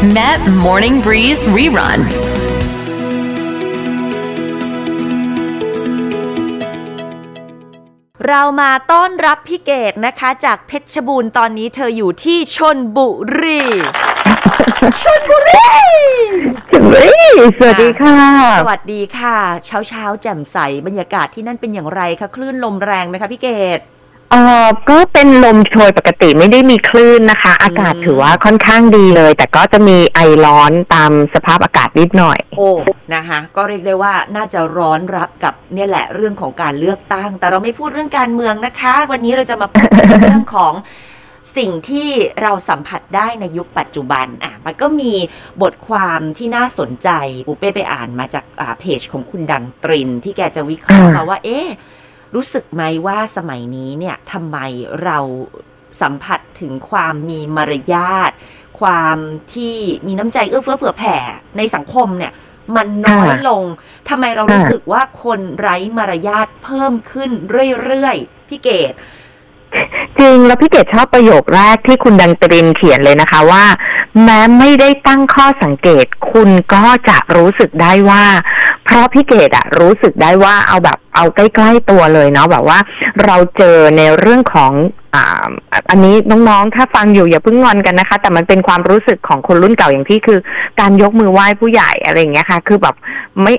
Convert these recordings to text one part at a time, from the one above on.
Met Morning Breeze Rerun เรามาต้อนรับพี่เกดนะคะ จากเพชรบูรณ์ตอนนี้เธออยู่ที่ชนบุรีชนบุรีเฮ้ยสวัสดีค่ะ สวัสดีค่ะ เช้าเช้าๆแจ่มใสบรรยากาศที่นั่นเป็นอย่างไรคะคลื่นลมแรงไหมคะพี่เกด เอ่อก็เป็นลมโชยปกติไม่ได้มีคลื่นนะคะ อากาศถือว่าค่อนข้างดีเลย แต่ก็จะมีไอร้อนตามสภาพอากาศนิดหน่อย โอ้นะคะ ก็เรียกได้ว่าน่าจะร้อนรับกับเนี่ยแหละเรื่องของการเลือกตั้ง แต่เราไม่พูดเรื่องการเมืองนะคะ วันนี้เราจะมาพูดเรื่องของสิ่งที่เราสัมผัสได้ในยุคปัจจุบันอะมันก็มีบทความที่น่าสนใจปูเป้ไปอ่านมาจากอ่าเพจของคุณดังตริน ที่แกจะวิเคราะห์มาว่าเอ๊ะ รู้สึกไหมว่าสมัยนี้เนี่ยทำไมเราสัมผัสถึงความมีมารยาท ความที่มีน้ำใจเอื้อเฟื้อเผื่อแผ่ในสังคมเนี่ยมันน้อยลงทำไมเรารู้สึกว่าคนไร้มารยาทเพิ่มขึ้นเรื่อยๆพี่เกดจริงแล้วพี่เกดชอบประโยคแรกที่คุณดังตรินเขียนเลยนะคะว่า แม้ไม่ได้ตั้งข้อสังเกต คุณก็จะรู้สึกได้ว่า เพราะพี่เกดอะรู้สึกได้ว่าเอาแบบ เอาใกล้ๆตัวเลยเนาะแบบว่าเราเจอในเรื่องของอ่าอันนี้น้องๆ ถ้าฟังอยู่อย่าเพิ่งงอนกันนะคะ แต่มันเป็นความรู้สึกของคนรุ่นเก่าอย่างพี่คือ การยกมือไหว้ผู้ใหญ่อะไรอย่างเงี้ยค่ะ คือแบบไม่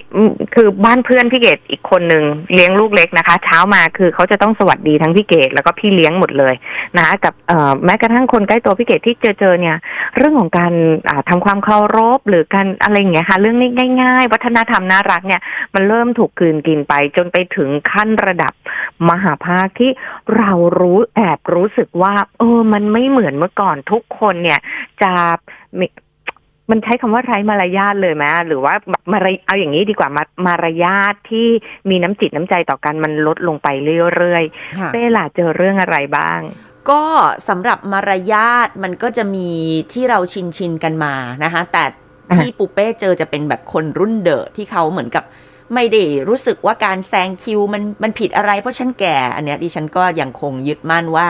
คือบ้านเพื่อนพี่เกดอีกคนนึงเลี้ยงลูกเล็กนะคะ เช้ามาคือเขาจะต้องสวัสดีทั้งพี่เกดแล้วก็พี่เลี้ยงหมดเลยนะกับเออแม้กระทั่งคนใกล้ตัวพี่เกดที่เจอเจอเนี่ย เรื่องของการอ่าทำความเคารพหรือการอะไรอย่างเงี้ยค่ะ เรื่องนี้ง่าย ๆ วัฒนธรรมน่ารักเนี่ยมันเริ่มถูกกลืนกินไปจนไปถึงขั้นระดับมหาภาคที่เรารู้แอบรู้สึกว่า เออ มันไม่เหมือนเมื่อก่อนทุกคนเนี่ย จะม,มันใช้คำว่าไร้มารยาทเลยไหมหรือว่าแบบมารยเอาอย่างนี้ดีกว่ามามารยาทที่มีน้ำจิตน้ำใจต่อกันมันลดลงไปเรื่อยๆเป้ล่ะเจอเรื่องอะไรบ้าง ก็สำหรับมารยาทมันก็จะมีที่เราชินชินกันมานะคะ แต่ที่ปุเป้เจอจะเป็นแบบคนรุ่นเดอะที่เขาเหมือนกับ ไม่ได้รู้สึกว่าการแซงคิวมันมันผิดอะไรเพราะฉันแก่ อันเนี้ยดิฉันก็ยังคงยึดมั่นว่า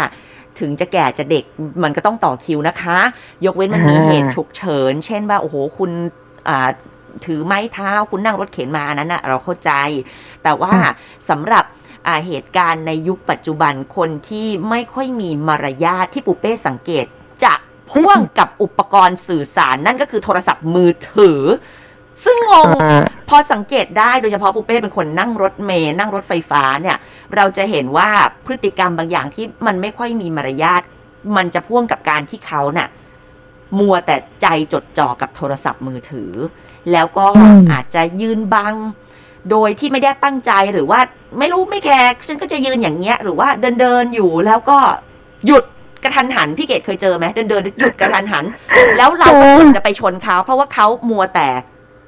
ถึงจะแก่จะเด็กมันก็ต้องต่อคิวนะคะ ยกเว้นมันมีอ่าเหตุฉุกเฉิน เช่นว่าโอ้โหคุณอ่าถือไม้เท้าคุณนั่งรถเข็นมาอันนั้นนะเราเข้าใจ แต่ว่าสำหรับอ่าเหตุการณ์ในยุคปัจจุบันคนที่ไม่ค่อยมีมารยาทที่ปูเป้สังเกตจะพ่วงกับอุปกรณ์สื่อสารนั่นก็คือโทรศัพท์มือถือ ซึ่งงงอ่าพอสังเกตได้โดยเฉพาะปูเป้เป็นคนนั่งรถเมย์นั่งรถไฟฟ้าเนี่ย เราจะเห็นว่าพฤติกรรมบางอย่างที่มันไม่ค่อยมีมารยาทมันจะพ่วงกับการที่เขาน่ะ มัวแต่ใจจดจ่อกับโทรศัพท์มือถือ แล้วก็อืมอาจจะยืนบัง โดยที่ไม่ได้ตั้งใจหรือว่าไม่รู้ไม่แคร์ฉันก็จะยืนอย่างเงี้ย หรือว่าเดินเดินๆอยู่แล้วก็หยุดกระทันหันพี่เกดเคยเจอไหมเดินเดินๆหยุดกระทันหัน แล้วเราก็ควรจะไปชนเขาเพราะว่าเขามัวแต่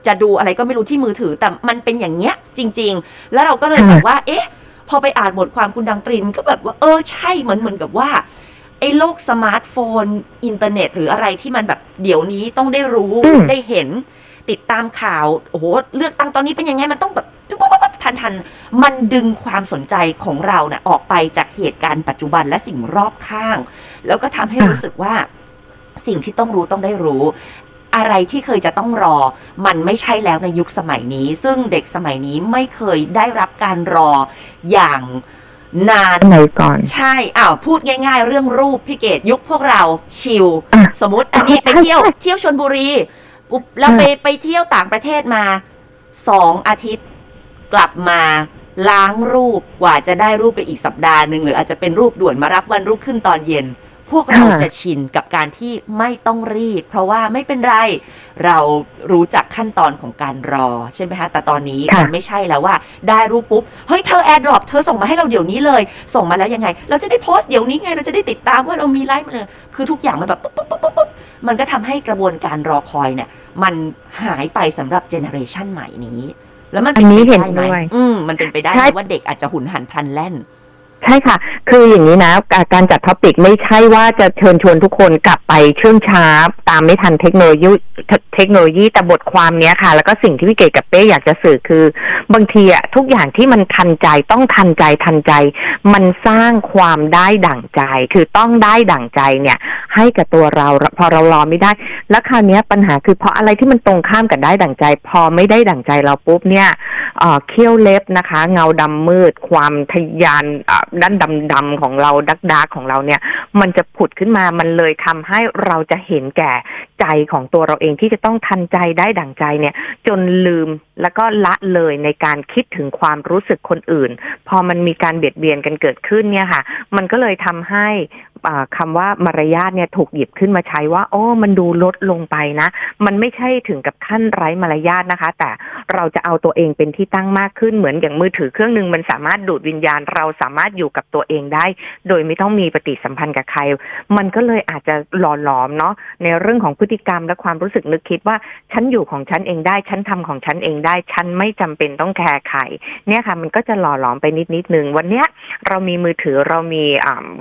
จะดูอะไรก็ไม่รู้ที่มือถือ แต่มันเป็นอย่างเงี้ยจริง ๆ แล้วเราก็เลยแบบว่า เอ๊ะ พอไปอ่านบทความคุณดังตรินก็แบบว่าเออใช่เหมือนเหมือนกับว่าไอ้โลกสมาร์ทโฟน อินเทอร์เน็ต หรืออะไรที่มันแบบเดี๋ยวนี้ต้องได้รู้อืมได้เห็นติดตามข่าวโอ้โหเลือกตั้งตอนนี้เป็นยังไงมันต้องแบบปุ๊บปุ๊บปุ๊บทันทันๆมันดึงความสนใจของเราเนี่ยออกไปจากเหตุการณ์ปัจจุบันและสิ่งรอบข้าง แล้วก็ทำให้รู้สึกว่าสิ่งที่ต้องรู้ต้องได้รู้ อะไรที่เคยจะต้องรอ มันไม่ใช่แล้วในยุคสมัยนี้ ซึ่งเด็กสมัยนี้ไม่เคยได้รับการรออย่างนานสมัยก่อน ใช่อ้าวพูดง่าย ๆ เรื่องรูปพี่เกดยุคพวกเราชิลอะสมมติอันนี้ไปใช่เที่ยวใช่เที่ยวชนบุรีปุ๊บเราไปไปเที่ยวต่างประเทศมาสองอาทิตย์กลับมาล้างรูปกว่าจะได้รูปไปอีกสัปดาห์หนึ่งหรืออาจจะเป็นรูปด่วนมารับวันรุ่งขึ้นตอนเย็น พวกเราอ่าจะชินกับการที่ไม่ต้องรีบ เพราะว่าไม่เป็นไร เรารู้จักขั้นตอนของการรอ ใช่ไหมคะแต่ตอนนี้ค่ะมันไม่ใช่แล้วว่าได้รูปปุ๊บ เฮ้ยเธอ AirDrop เธอส่งมาให้เราเดี๋ยวนี้เลย ส่งมาแล้วยังไง เราจะได้โพสต์เดี๋ยวนี้ไง เราจะได้ติดตามว่าเรามีไลฟ์มาเลยคือทุกอย่างมันแบบปุ๊บปุ๊บปุ๊บปุ๊บปุ๊บมันก็ทำให้กระบวนการรอคอยเนี่ย มันหายไปสำหรับ generation ใหม่นี้ แล้วมันเป็นไปได้ไหม อันนี้เห็นด้วยอืมมันเป็นไปได้ไหม ใช่ ว่าเด็กอาจจะหุนหันพลันแล่น ใช่ค่ะ คืออย่างนี้นะ การจัดท็อปิกไม่ใช่ว่าจะเชิญชวนทุกคนกลับไปเชื่องช้า ตามไม่ทันเทคโนโลยีเทคโนโลยีแต่บทความเนี้ยค่ะ แล้วก็สิ่งที่พี่เกดกับเป้อยากจะสื่อคือ บางทีอะทุกอย่างที่มันทันใจต้องทันใจทันใจ มันสร้างความได้ดั่งใจ คือต้องได้ดั่งใจเนี่ย ให้กับตัวเราพอเรารอไม่ได้ แล้วคราวนี้ปัญหาคือเพราะอะไรที่มันตรงข้ามกับได้ดั่งใจ พอไม่ได้ดั่งใจเราปุ๊บเนี่ย เขี้ยวเล็บนะคะ เงาดำมืด ความทยานด้านดำๆของเราดักดาร์กของเราเนี่ย มันจะผุดขึ้นมามันเลยทำให้เราจะเห็นแก่ใจของตัวเราเองที่จะต้องทันใจได้ดั่งใจเนี่ย จนลืมแล้วก็ละเลยในการคิดถึงความรู้สึกคนอื่น พอมันมีการเบียดเบียนกันเกิดขึ้นเนี่ยค่ะ มันก็เลยทำให้ คำว่ามารยาทเนี่ยถูกหยิบขึ้นมาใช้ว่าโอ้มันดูลดลงไปนะ มันไม่ใช่ถึงกับขั้นไร้มารยาทนะคะ แต่เราจะเอาตัวเองเป็นที่ตั้งมากขึ้นเหมือนอย่างมือถือเครื่องหนึ่งมันสามารถดูดวิญญาณ เราสามารถอยู่กับตัวเองได้ โดยไม่ต้องมีปฏิสัมพันธ์กับใคร มันก็เลยอาจจะหล่อหลอมเนาะในเรื่องของพฤติกรรมและความรู้สึกนึกคิดว่าฉันอยู่ของฉันเองได้ฉันทำของฉันเองได้ ฉันไม่จำเป็นต้องแคร์ใครเนี่ยค่ะ มันก็จะหล่อหลอมไปนิดนิดนึงวันเนี้ยเรามีมือถือเรามี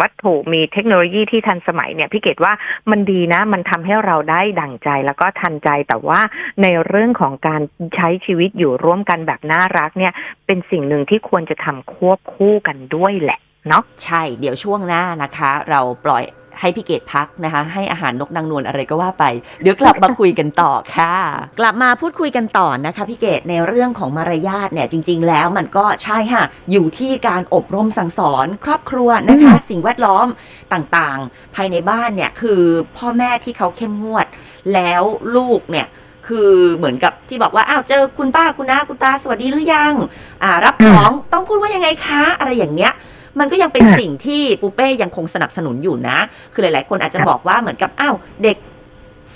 วัตถุมีเทคโนโลยีที่ทันสมัยเนี่ยพี่เกดว่ามันดีนะ มันทำให้เราได้ดั่งใจแล้วก็ทันใจแต่ว่าในเรื่องของการใช้ชีวิตอยู่ร่วมกันแบบน่ารักเนี่ย เป็นสิ่งหนึ่งที่ควรจะทำควบคู่กันด้วยแหละเนาะใช่เดี๋ยวช่วงหน้านะคะ เราปล่อย ให้พี่เกดพักนะคะ ให้อาหารนกนางนวลอะไรก็ว่าไป เดี๋ยวกลับมาคุยกันต่อค่ะ กลับมาพูดคุยกันต่อนะคะพี่เกดในเรื่องของมารยาทเนี่ยจริง ๆ แล้วมันก็ใช่ค่ะ อยู่ที่การอบรมสั่งสอนครอบครัวนะคะ สิ่งแวดล้อมต่างๆ ภายในบ้านเนี่ยคือพ่อแม่ที่เขาเข้มงวด แล้วลูกเนี่ยคือเหมือนกับที่บอกว่าอ้าวเจอคุณป้าคุณน้าคุณตาสวัสดีหรือยังอ่ารับของต้องพูดว่ายังไงคะ อะไรอย่างเงี้ย มันก็ยังเป็นสิ่งที่ปูเป้ยังคงสนับสนุนอยู่นะ คือหลาย ๆ คนอาจจะบอกว่าเหมือนกับอ้าวเด็ก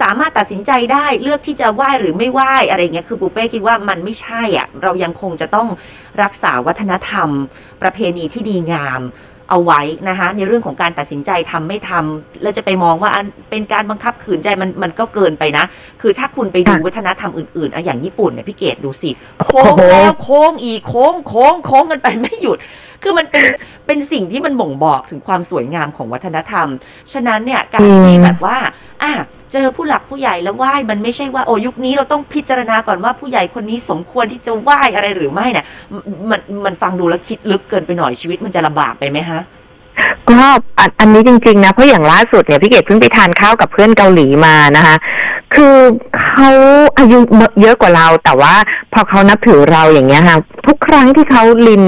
สามารถตัดสินใจได้เลือกที่จะไหว้หรือไม่ไหว้อะไรเงี้ยคือปูเป้คิดว่ามันไม่ใช่อะเรายังคงจะต้องรักษาวัฒนธรรม ประเพณีที่ดีงาม เอาไว้นะคะในเรื่องของการตัดสินใจทำไม่ทำแล้วจะไปมองว่าเป็นการบังคับขืนใจมันมันก็เกินไปนะ คือถ้าคุณไปดูวัฒนธรรมอื่นๆอะอย่างญี่ปุ่นเนี่ยพี่เกดดูสิ โค้งแล้วโค้งอีกโค้งโค้งโค้งกันไปไม่หยุด คือมันเป็นเป็นสิ่งที่มันบ่งบอกถึงความสวยงามของวัฒนธรรม ฉะนั้นเนี่ยการที่แบบว่าอะ เจอผู้หลักผู้ใหญ่แล้วไหว้มันไม่ใช่ว่าโอ้ยุคนี้เราต้องพิจารณาก่อนว่าผู้ใหญ่คนนี้สมควรที่จะไหว้อะไรหรือไม่เนี่ยมันมันฟังดูแล้วคิดลึกเกินไปหน่อยชีวิตมันจะลำบากไปไหมฮะก็อันนี้จริงๆนะเพราะอย่างล่าสุดเนี่ยพี่เกดเพิ่งไปทานข้าวกับเพื่อนเกาหลีมานะคะ คือเขาอายุเยอะกว่าเรา แต่ว่าพอเขานับถือเราอย่างเงี้ยค่ะทุกครั้งที่เขาลิน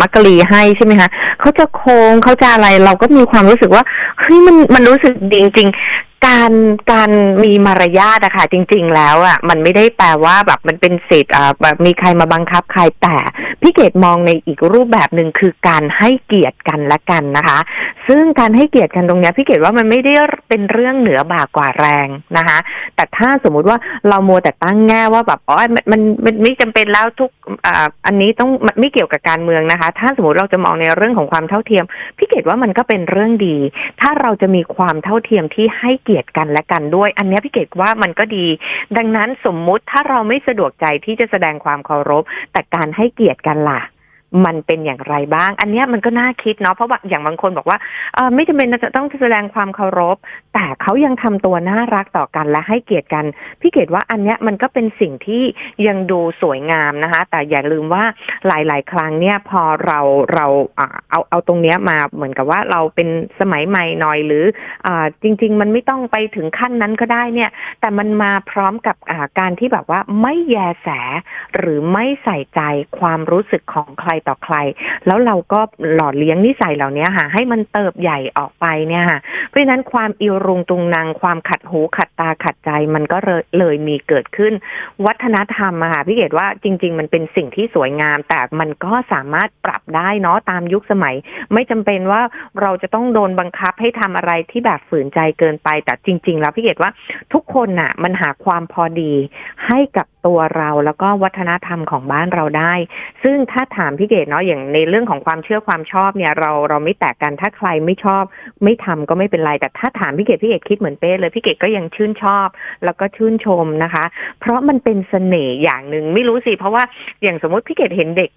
มักกะลีให้ใช่ไหมคะเขาจะโค้งเขาจะอะไรเราก็มีความรู้สึกว่าเฮ้ยมันมันรู้สึกดีจริง การการมีมารยาทอะค่ะจริง ๆ แล้วอะมันไม่ได้แปลว่าแบบมันเป็นสิทธิ์อ่าแบบมีใครมาบังคับใครแต่พี่เกดมองในอีกรูปแบบหนึ่งคือการให้เกียรติกันและกันนะคะ ซึ่งการให้เกียรติกันตรงนี้พี่เกดว่ามันไม่ได้เป็นเรื่องเหนือบ่ากว่าแรงนะคะ แต่ถ้าสมมุติว่าเราโมแต่ตั้งแง่ว่าแบบอ๋อมันมันไม่จำเป็นแล้วทุกอ่าอันนี้ต้องไม่เกี่ยวกับการเมืองนะคะ ถ้าสมมติเราจะมองในเรื่องของความเท่าเทียมพี่เกดว่ามันก็เป็นเรื่องดี ถ้าเราจะมีความเท่าเทียมที่ให้เกียรติกันและกันด้วย อันนี้พี่เกดว่ามันก็ดี ดังนั้นสมมุติถ้าเราไม่สะดวกใจที่จะแสดงความเคารพ แต่การให้เกียรติกันล่ะ มันเป็นอย่างไรบ้าง อันนี้มันก็น่าคิดเนาะเพราะว่าอย่างบางคนบอกว่าเออไม่จำเป็นจะต้องแสดงความเคารพ แต่เขายังทำตัวน่ารักต่อกันและให้เกียรติกัน พี่เกดว่าอันนี้มันก็เป็นสิ่งที่ยังดูสวยงามนะคะ แต่อย่าลืมว่าหลาย ๆ ครั้งเนี่ยพอเราเราเอาเอาตรงเนี้ยมาเหมือนกับว่าเราเป็นสมัยใหม่หน่อยหรืออจริง ๆ มันไม่ต้องไปถึงขั้นนั้นก็ได้เนี่ย แต่มันมาพร้อมกับการที่แบบว่าไม่แยแสหรือไม่ใส่ใจความรู้สึกของใครต่อใคร แล้วเราก็หล่อเลี้ยงนิสัยเหล่านี้ค่ะ ให้มันเติบใหญ่ออกไปเนี่ยค่ะ เพราะฉะนั้นความอิรุงตุงนางความขัดหูขัดตาขัดใจมันก็เลยมีเกิดขึ้น วัฒนธรรมอะค่ะพี่เกดว่าจริง ๆ มันเป็นสิ่งที่สวยงาม แต่มันก็สามารถปรับได้เนาะตามยุคสมัย ไม่จำเป็นว่าเราจะต้องโดนบังคับให้ทำอะไรที่แบบฝืนใจเกินไปแต่จริง ๆ แล้วพี่เกดว่าทุกคนน่ะมันหาความพอดีให้กับตัวเราแล้วก็วัฒนธรรมของบ้านเราได้ ซึ่งถ้าถามพี่เกดเนาะอย่างในเรื่องของความเชื่อความชอบเนี่ยเราเราไม่แตกกันถ้าใครไม่ชอบ ไม่ทำก็ไม่เป็นไร แต่ถ้าถามพี่เกดพี่เกดคิดเหมือนเป้เลยพี่เกดก็ยังชื่นชอบ แล้วก็ชื่นชมนะคะ เพราะมันเป็นเสน่ห์อย่างหนึ่งไม่รู้สิเพราะว่าอย่างสมมติพี่เกดเห็นเด็ก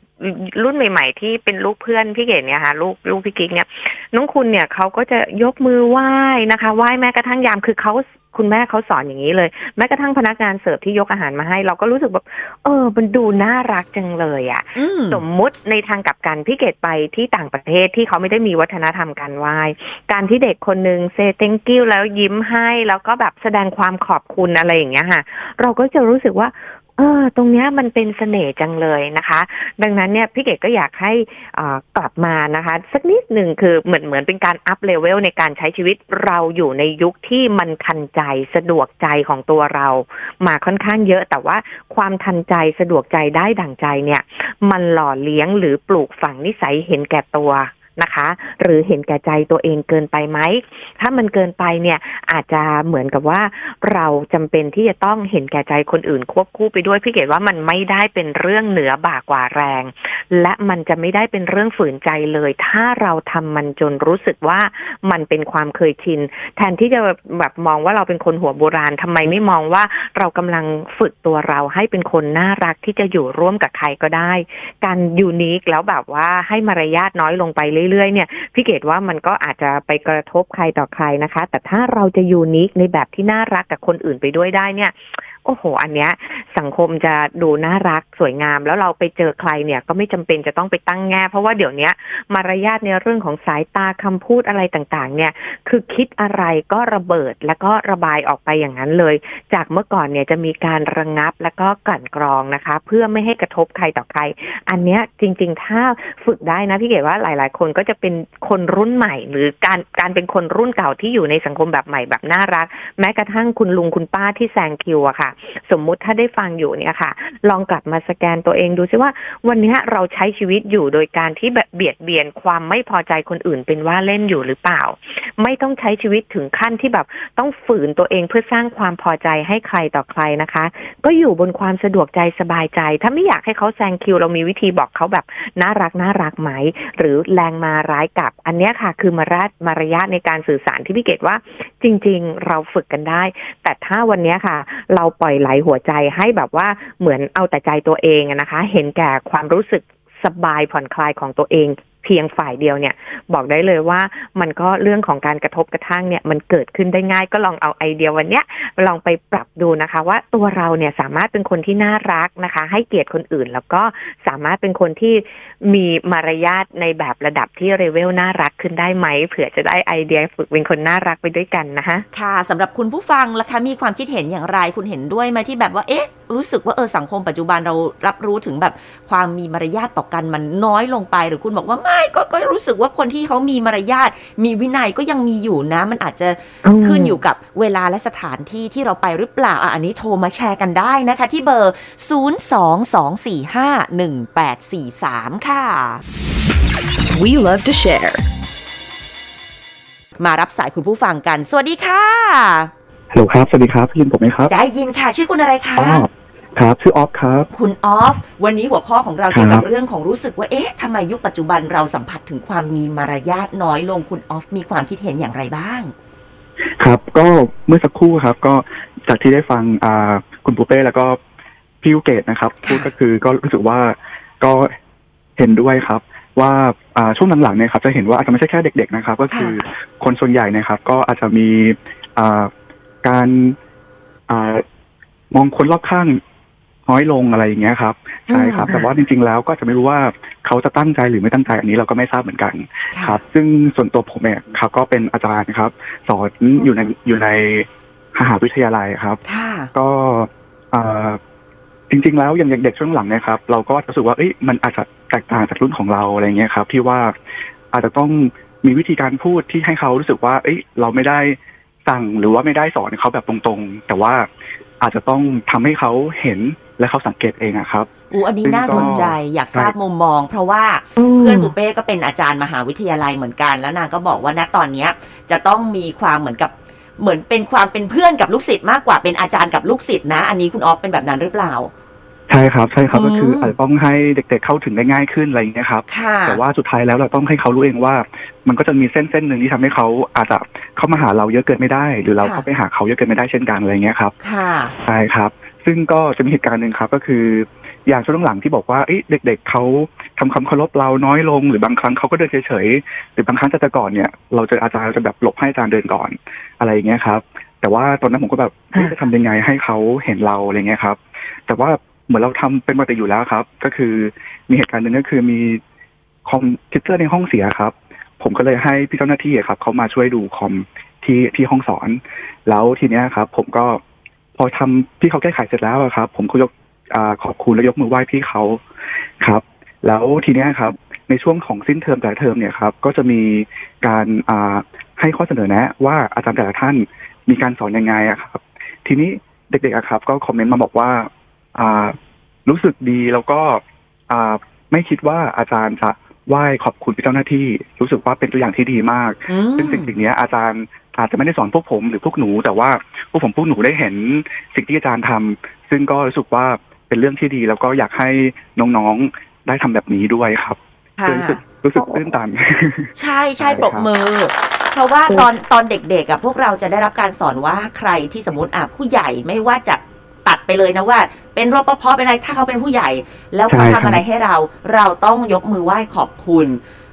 รุ่นใหม่ ๆ ที่เป็นลูกเพื่อนพี่เกดเนี่ยค่ะลูกลูกพี่กิ๊กเนี่ยน้องคุณเนี่ยเขาก็จะยกมือไหว้นะคะไหว้แม้กระทั่งยามคือเขาคุณแม่เขาสอนอย่างนี้เลย แม้กระทั่งพนักงานเสิร์ฟที่ยกอาหารมาให้ เราก็รู้สึกแบบเออ มันดูน่ารักจังเลยอะ่ะอืมสมมุติในทางกลับกันพี่เกดไปที่ต่างประเทศที่เขาไม่ได้มีวัฒนธรรมการไหว้การที่เด็กคนหนึ่งเซ thank you แล้วยิ้มให้ แล้วก็แบบแสดงความขอบคุณอะไรอย่างเงี้ยค่ะ เราก็จะรู้สึกว่าเออตรงนี้มันเป็นเสน่ห์จังเลยนะคะ ดังนั้นเนี่ยพี่เกดก็อยากให้อ่ากลับมานะคะ สักนิดหนึ่งคือเหมือนเหมือนเป็นการอัพเลเวลในการใช้ชีวิตเราอยู่ในยุคที่มันทันใจสะดวกใจของตัวเรา มาค่อนข้างเยอะ แต่ว่าความทันใจสะดวกใจได้ดั่งใจเนี่ย มันหล่อเลี้ยงหรือปลูกฝังนิสัยเห็นแก่ตัว นะคะ หรือเห็นแก่ใจตัวเองเกินไปไหม ถ้ามันเกินไปเนี่ยอาจจะเหมือนกับว่าเราจำเป็นที่จะต้องเห็นแก่ใจคนอื่นควบคู่ไปด้วยพี่เกดว่ามันไม่ได้เป็นเรื่องเหนือบ่ากว่าแรง และมันจะไม่ได้เป็นเรื่องฝืนใจเลย ถ้าเราทำมันจนรู้สึกว่ามันเป็นความเคยชิน แทนที่จะแบบมองว่าเราเป็นคนหัวโบราณทำไมไม่มองว่าเรากำลังฝึกตัวเราให้เป็นคนน่ารักที่จะอยู่ร่วมกับใครก็ได้ การยูนิคแล้วแบบว่าให้มารยาทน้อยลงไปเเรื่อยๆเนี่ยพี่เกดว่ามันก็อาจจะไปกระทบใครต่อใครนะคะ แต่ถ้าเราจะยูนิคในแบบที่น่ารักกับคนอื่นไปด้วยได้เนี่ย โอ้โห อันเนี้ยสังคมจะดูน่ารักสวยงาม แล้วเราไปเจอใครเนี่ยก็ไม่จำเป็นจะต้องไปตั้งแง่ เพราะว่าเดี๋ยวนี้มารยาทในเรื่องของสายตาคำพูดอะไรต่างๆ เนี่ย คือคิดอะไรก็ระเบิดแล้วก็ระบายออกไปอย่างนั้นเลย จากเมื่อก่อนเนี่ยจะมีการระงงับแล้วก็กลั่นกรองนะคะ เพื่อไม่ให้กระทบใครต่อใคร อันเนี้ยจริง ๆ ถ้าฝึกได้นะพี่เก๋ว่าหลาย ๆ คนก็จะเป็นคนรุ่นใหม่ หรือการการเป็นคนรุ่นเก่าที่อยู่ในสังคมแบบใหม่แบบน่ารัก แม้กระทั่งคุณลุงคุณป้าที่แซงคิวอะค่ะสมมุติถ้าได้ฟังอยู่เนี่ยค่ะ ลองกลับมาสแกนตัวเองดูซิว่า วันนี้เราใช้ชีวิตอยู่โดยการที่แบบเบียดเบียนความไม่พอใจคนอื่นเป็นว่าเล่นอยู่หรือเปล่า ไม่ต้องใช้ชีวิตถึงขั้นที่แบบต้องฝืนตัวเองเพื่อสร้างความพอใจให้ใครต่อใครนะคะ ก็อยู่บนความสะดวกใจสบายใจ ถ้าไม่อยากให้เขาแซงคิว เรามีวิธีบอกเขาแบบน่ารักน่ารักไหม หรือแรงมาร้ายกลับ อันนี้ค่ะ คือมารยาทมารยาทในการสื่อสารที่พี่เกดว่า จริง ๆ เราฝึกกันได้ แต่ถ้าวันนี้ค่ะ เราปล่อยไหลหัวใจให้แบบว่าเหมือนเอาแต่ใจตัวเองนะคะ เห็นแก่ความรู้สึกสบายผ่อนคลายของตัวเอง เพียงฝ่ายเดียวเนี่ย บอกได้เลยว่ามันก็เรื่องของการกระทบกระทั่งเนี่ยมันเกิดขึ้นได้ง่ายก็ลองเอาไอเดียวันเนี้ยลองไปปรับดูนะคะ ว่าตัวเราเนี่ยสามารถเป็นคนที่น่ารักนะคะ ให้เกียรติคนอื่น แล้วก็สามารถเป็นคนที่มีมารยาทในแบบระดับที่เลเวลน่ารักขึ้นได้ไหมเผื่อจะได้ไอเดียฝึกเป็นคนน่ารักไปด้วยกันนะคะค่ะสำหรับคุณผู้ฟังล่ะคะมีความคิดเห็นอย่างไรคุณเห็นด้วยไหมที่แบบว่าเอ๊ะรู้สึกว่าเออสังคมปัจจุบันเรารับรู้ถึงแบบความมีมารยาทต่อกันมันน้อยลงไปหรือคุณบอกว่าไม่ก็ก็รู้สึกว่าคนที่เขามีมารยาทมีวินัยก็ยังมีอยู่นะ มันอาจจะอืมขึ้นอยู่กับเวลาและสถานที่ที่เราไปหรือเปล่าอะอันนี้โทรมาแชร์กันได้นะคะ ที่เบอร์ 022451843 ค่ะ We love to share. มารับสายคุณผู้ฟังกัน สวัสดีค่ะ ฮัลโหลครับ สวัสดีครับได้ยินผมไหมครับ ได้ยินค่ะ ชื่อคุณอะไรคะอ๋อ ครับชื่อออฟครับ คุณออฟ วันนี้หัวข้อของเราครับเกี่ยวกับเรื่องของรู้สึกว่า เอ๊ะทำไมยุคปัจจุบันเราสัมผัสถึงความมีมารยาทน้อยลงคุณออฟมีความคิดเห็นอย่างไรบ้าง ครับ ก็เมื่อสักครู่ครับ ก็จากที่ได้ฟังอ่าคุณปูเป้แล้วก็พี่ยุเกตนะครับค่ะพูดก็คือก็รู้สึกว่าก็เห็นด้วยครับว่าอ่าช่วงหลังๆเนี่ยครับ จะเห็นว่าอาจจะไม่ใช่แค่เด็ก ๆ นะครับ ก็คือคนส่วนใหญ่นะครับ ก็อาจจะมีอ่าการอ่ามองคนรอบข้าง น้อยลงอะไรอย่างเงี้ยครับใช่ครับอืมแต่ว่าจริง ๆ แล้วก็จะไม่รู้ว่าเขาจะตั้งใจหรือไม่ตั้งใจอันนี้เราก็ไม่ทราบเหมือนกันครับ ซึ่งส่วนตัวผมเนี่ยครับก็เป็นอาจารย์นะครับ สอนอยู่ในอยู่ในมหาวิทยาลัยครับค่ะก็เอ่อจริง ๆ แล้วอย่างเด็กๆช่วงหลังเนะครับ เราก็รู้สึกว่าเอ้ยมันอาจจะแตกต่างจากรุ่นของเราอะไรเงี้ยครับ ที่ว่าอาจจะต้องมีวิธีการพูดที่ให้เขารู้สึกว่า เอ้ย เราไม่ได้สั่งหรือว่าไม่ได้สอนเขาแบบตรงๆ แต่ว่าอาจจะต้องทำให้เขาเห็น และเขาสังเกตเองอะครับอูอันนี้ซึ่งน่าสนใจอยากทราบใช่มุมมอง เพราะว่าเพื่อนปุเป้ก็เป็นอาจารย์มหาวิทยาลัยเหมือนกัน แล้วนางก็บอกว่าณตอนเนี้ยจะต้องมีความเหมือนกับเหมือนเป็นความเป็นเพื่อนกับลูกศิษย์มากกว่าเป็นอาจารย์กับลูกศิษย์นะ อันนี้คุณออฟเป็นแบบนั้นหรือเปล่าใช่ครับใช่ครับอืมก็คืออาจจะต้องให้เด็กๆเข้าถึงได้ง่ายขึ้นอะไรอย่างเงี้ยครับค่ะแต่ว่าสุดท้ายแล้วเราต้องให้เขารู้เองว่า มันก็จะมีเส้นเส้นหนึ่งที่ทำให้เขาอาจจะเข้ามาหาเราเยอะเกินไม่ได้ หรือเราค่ะเข้าไปหาเขาเยอะเกินไม่ได้เช่นกันอะไรเงี้ยครับค่ะใช่ครับ ซึ่งก็จะมีเหตุการณ์หนึ่งครับ ก็คือ อย่างช่วงหลังที่บอกว่าเอ้ยเด็ก ๆเขาทำคำเคารพเราน้อยลง หรือบางครั้งเขาก็เดินเฉยๆหรือบางครั้งแต่ก่อนเนี่ย เราจะอาจารย์จะแบบหลบให้อาจารย์เดินก่อนอะไรอย่างเงี้ยครับ แต่ว่าตอนนั้นผมก็แบบเอ๊ะจะทำยังไงให้เขาเห็นเราอะไรเงี้ยครับ แต่ว่าเหมือนเราทำเป็นปกติอยู่แล้วครับ ก็คือมีเหตุการณ์หนึ่งก็คือมีคอมพิวเตอร์ในห้องเสียครับ ผมก็เลยให้พี่เจ้าหน้าที่อะครับเขามาช่วยดูคอมที่ที่ห้องสอน แล้วทีเนี้ยครับ ผมก็ พอทำพี่เขาแก้ไขเสร็จแล้วอะครับ ผมก็ยกอาขอบคุณและยกมือไหว้พี่เขาครับ แล้วทีเนี้ยครับ ในช่วงของสิ้นเทอมแต่ละเทอมเนี่ยครับ ก็จะมีการอ่าให้ข้อเสนอแนะ ว่าอาจารย์แต่ละท่านมีการสอนยังไงอะครับ ทีนี้เด็กๆอะครับก็คอมเมนต์มาบอกว่าอ่ารู้สึกดีแล้วก็อ่าไม่คิดว่าอาจารย์จะไหว้ขอบคุณพี่เจ้าหน้าที่ รู้สึกว่าเป็นตัวอย่างที่ดีมากอืมซึ่งสิ่งสิ่งเนี้ยอาจารย์ อาจจะไม่ได้สอนพวกผมหรือพวกหนู แต่ว่าพวกผมพวกหนูได้เห็นสิ่งที่อาจารย์ทำซึ่งก็รู้สึกว่าเป็นเรื่องที่ดี แล้วก็อยากให้น้องๆได้ทำแบบนี้ด้วยครับค่ะรู้สึกรู้สึกตื้นตัน ใช่ใช่ใช่ปรบครับมือ เพราะว่าตอนตอนเด็กๆอะพวกเราจะได้รับการสอนว่าใครที่สมมติอะผู้ใหญ่ไม่ว่าจะตัดไปเลยนะว่า เป็นรปภเป็นอะไรถ้าเขาเป็นผู้ใหญ่ แล้วเขาใช่ครับทำอะไรให้เรา เราต้องยกมือไหว้ขอบคุณ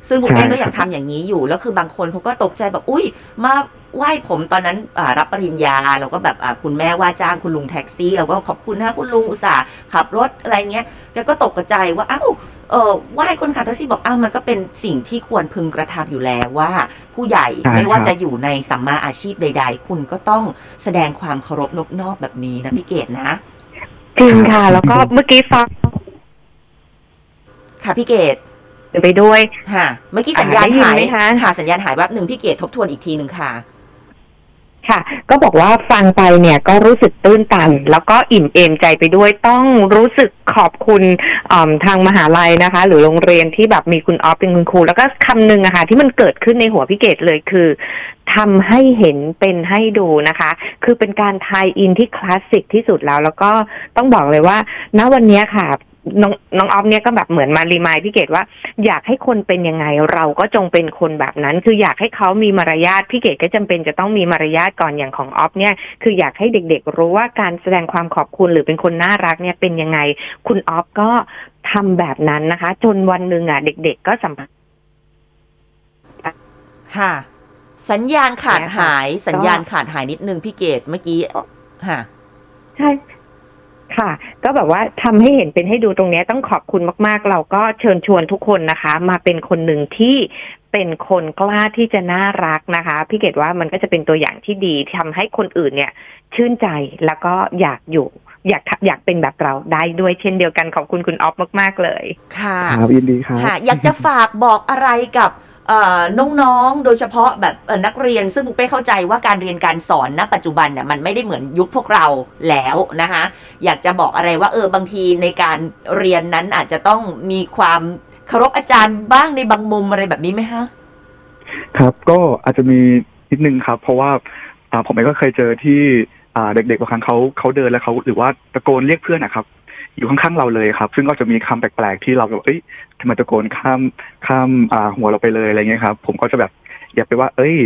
ซึ่งผมใช่เองก็อยากครัทำบอย่างนี้อยู่ แล้วคือบางคนเขาก็ตกใจแบบอุ้ยมาไหว้ผมตอนนั้นอ่ารับปริญญาเราก็แบบอ่าคุณแม่ว่าจ้างคุณลุงแท็กซี่ เราก็ขอบคุณนะคุณลุงอุตส่าห์ขับรถอะไรเงี้ยแกก็ตกใจว่าอ้าวเออไหว้คนขับแท็กซี่บอกอ้าวมันก็เป็นสิ่งที่ควรพึงกระทำอยู่แล้วว่า ผู้ใหญ่ใช่ไม่ว่าครับจะอยู่ในสัมมาอาชีพใด ๆ คุณก็ต้องแสดงความเคารพนอบนอบแบบนี้นะพี่เกดนะ จริงค่ะ แล้วก็เมื่อกี้ฟังค่ะพี่เกด ไปด้วยค่ะเมื่อกี้สัญญาณได้ยินหายไหมคะค่ะสัญญาณหายแวบหนึ่งพี่เกดทบทวนอีกทีหนึ่งค่ะค่ะก็บอกว่าฟังไปเนี่ยก็รู้สึกตื้นตัน แล้วก็อิ่มเอมใจไปด้วยต้องรู้สึกขอบคุณอ่าทางมหาลัยนะคะ หรือโรงเรียนที่แบบมีคุณออฟเป็นคุณครู แล้วก็คำหนึ่งอะค่ะที่มันเกิดขึ้นในหัวพี่เกดเลยคือทำให้เห็นเป็นให้ดูนะคะ คือเป็นการ tie-in ที่คลาสสิกที่สุดแล้ว แล้วก็ต้องบอกเลยว่า ณวันเนี้ยค่ะ น้องน้องออฟเนี่ยก็แบบเหมือนมา remind พี่เกดว่า อยากให้คนเป็นยังไงเราก็จงเป็นคนแบบนั้น คืออยากให้เขามีมารยาทพี่เกดก็จำเป็นจะต้องมีมารยาทก่อนอย่างของออฟเนี่ยคืออยากให้เด็กๆ รู้ว่าการแสดงความขอบคุณหรือเป็นคนน่ารักเนี่ยเป็นยังไง คุณออฟก็ทำแบบนั้นนะคะ จนวันหนึ่งอะเด็ก ๆก็สัมผัสค่ะ สัญญาณขาดเนี่ยค่ะหายสัญญาณขาดหายนิดนึงพี่เกดเมื่อกี้ค่ะใช่ ค่ะ ก็แบบว่าทำให้เห็นเป็นให้ดูตรงเนี้ยต้องขอบคุณมากๆ เราก็เชิญชวนทุกคนนะคะ มาเป็นคนหนึ่งที่เป็นคนกล้าที่จะน่ารักนะคะ พี่เกดว่ามันก็จะเป็นตัวอย่างที่ดีทำให้คนอื่นเนี่ย ชื่นใจแล้วก็อยากอยู่อยากทำอยากเป็นแบบเราได้ด้วยเช่นเดียวกันขอบคุณคุณออฟมาก ๆ เลย ค่ะครับยินดีครับค่ะ อยากจะฝากบอกอะไรกับเอ่อ น้องๆ โดยเฉพาะแบบนักเรียนซึ่งปุ๊กเป้เข้าใจว่าการเรียนการสอนณปัจจุบันเนี่ยมันไม่ได้เหมือนยุคพวกเราแล้วนะคะอยากจะบอกอะไรว่าเออบางทีในการเรียนนั้นอาจจะต้องมีความเคารพอาจารย์บ้างในบางมุมอะไรแบบนี้ไหมฮะครับก็อาจจะมีนิดนึงครับ เพราะว่าอ่าผมเองก็เคยเจอที่เด็กๆบางครั้งเขาเขาเดินแล้วเขาหรือว่าตะโกนเรียกเพื่อนนะครับ อยู่ข้างๆเราเลยครับ ซึ่งก็จะมีคำแปลกๆที่เราแบบเอ้ย ทำไมตะโกนข้ามข้ามอ่าหัวเราไปเลยอะไรเงี้ยครับ ผมก็จะแบบอย่าไปว่า เอ้ย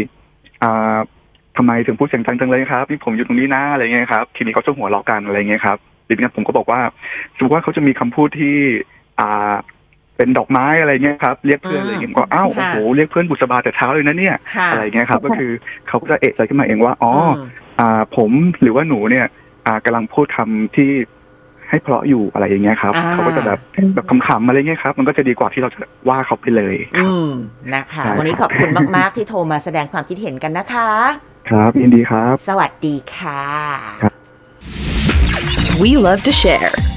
อ่าทำไมถึงพูดเสียงดังจังเลยครับนี่ผมอยู่ตรงนี้นะอะไรเงี้ยครับทีนี้เขาจะหัวเราะกันอะไรเงี้ยครับทีนี้ผมก็บอกว่าสมมติว่าเขาจะมีคำพูดที่ อ่าเป็นดอกไม้อะไรเงี้ยครับเรียกเพื่อนอะไรเงี้ยผมก็อ้าวโอ้ค่ะโหเรียกเพื่อนบุษบาแต่เช้าเลยนะเนี่ยค่ะอะไรเงี้ยครับ ก็คือเขาก็จะเอะใจขึ้นมาเองว่าอ๋อมอ่า ผมหรือว่าหนูเนี่ย อ่ากำลังพูดคำที่ ให้เพราะอยู่อะไรอย่างเงี้ยครับอ่าเขาก็จะแบบแบบขำๆอะไรเงี้ยครับมันก็จะดีกว่าที่เราจะว่าเขาไปเลยคอืรับมนะคะใช่วันนี้ขอบคุณมาก ๆ ที่โทรมาแสดงความคิดเห็นกันนะคะ ครับยินดีครับ สวัสดีค่ะ We love to share.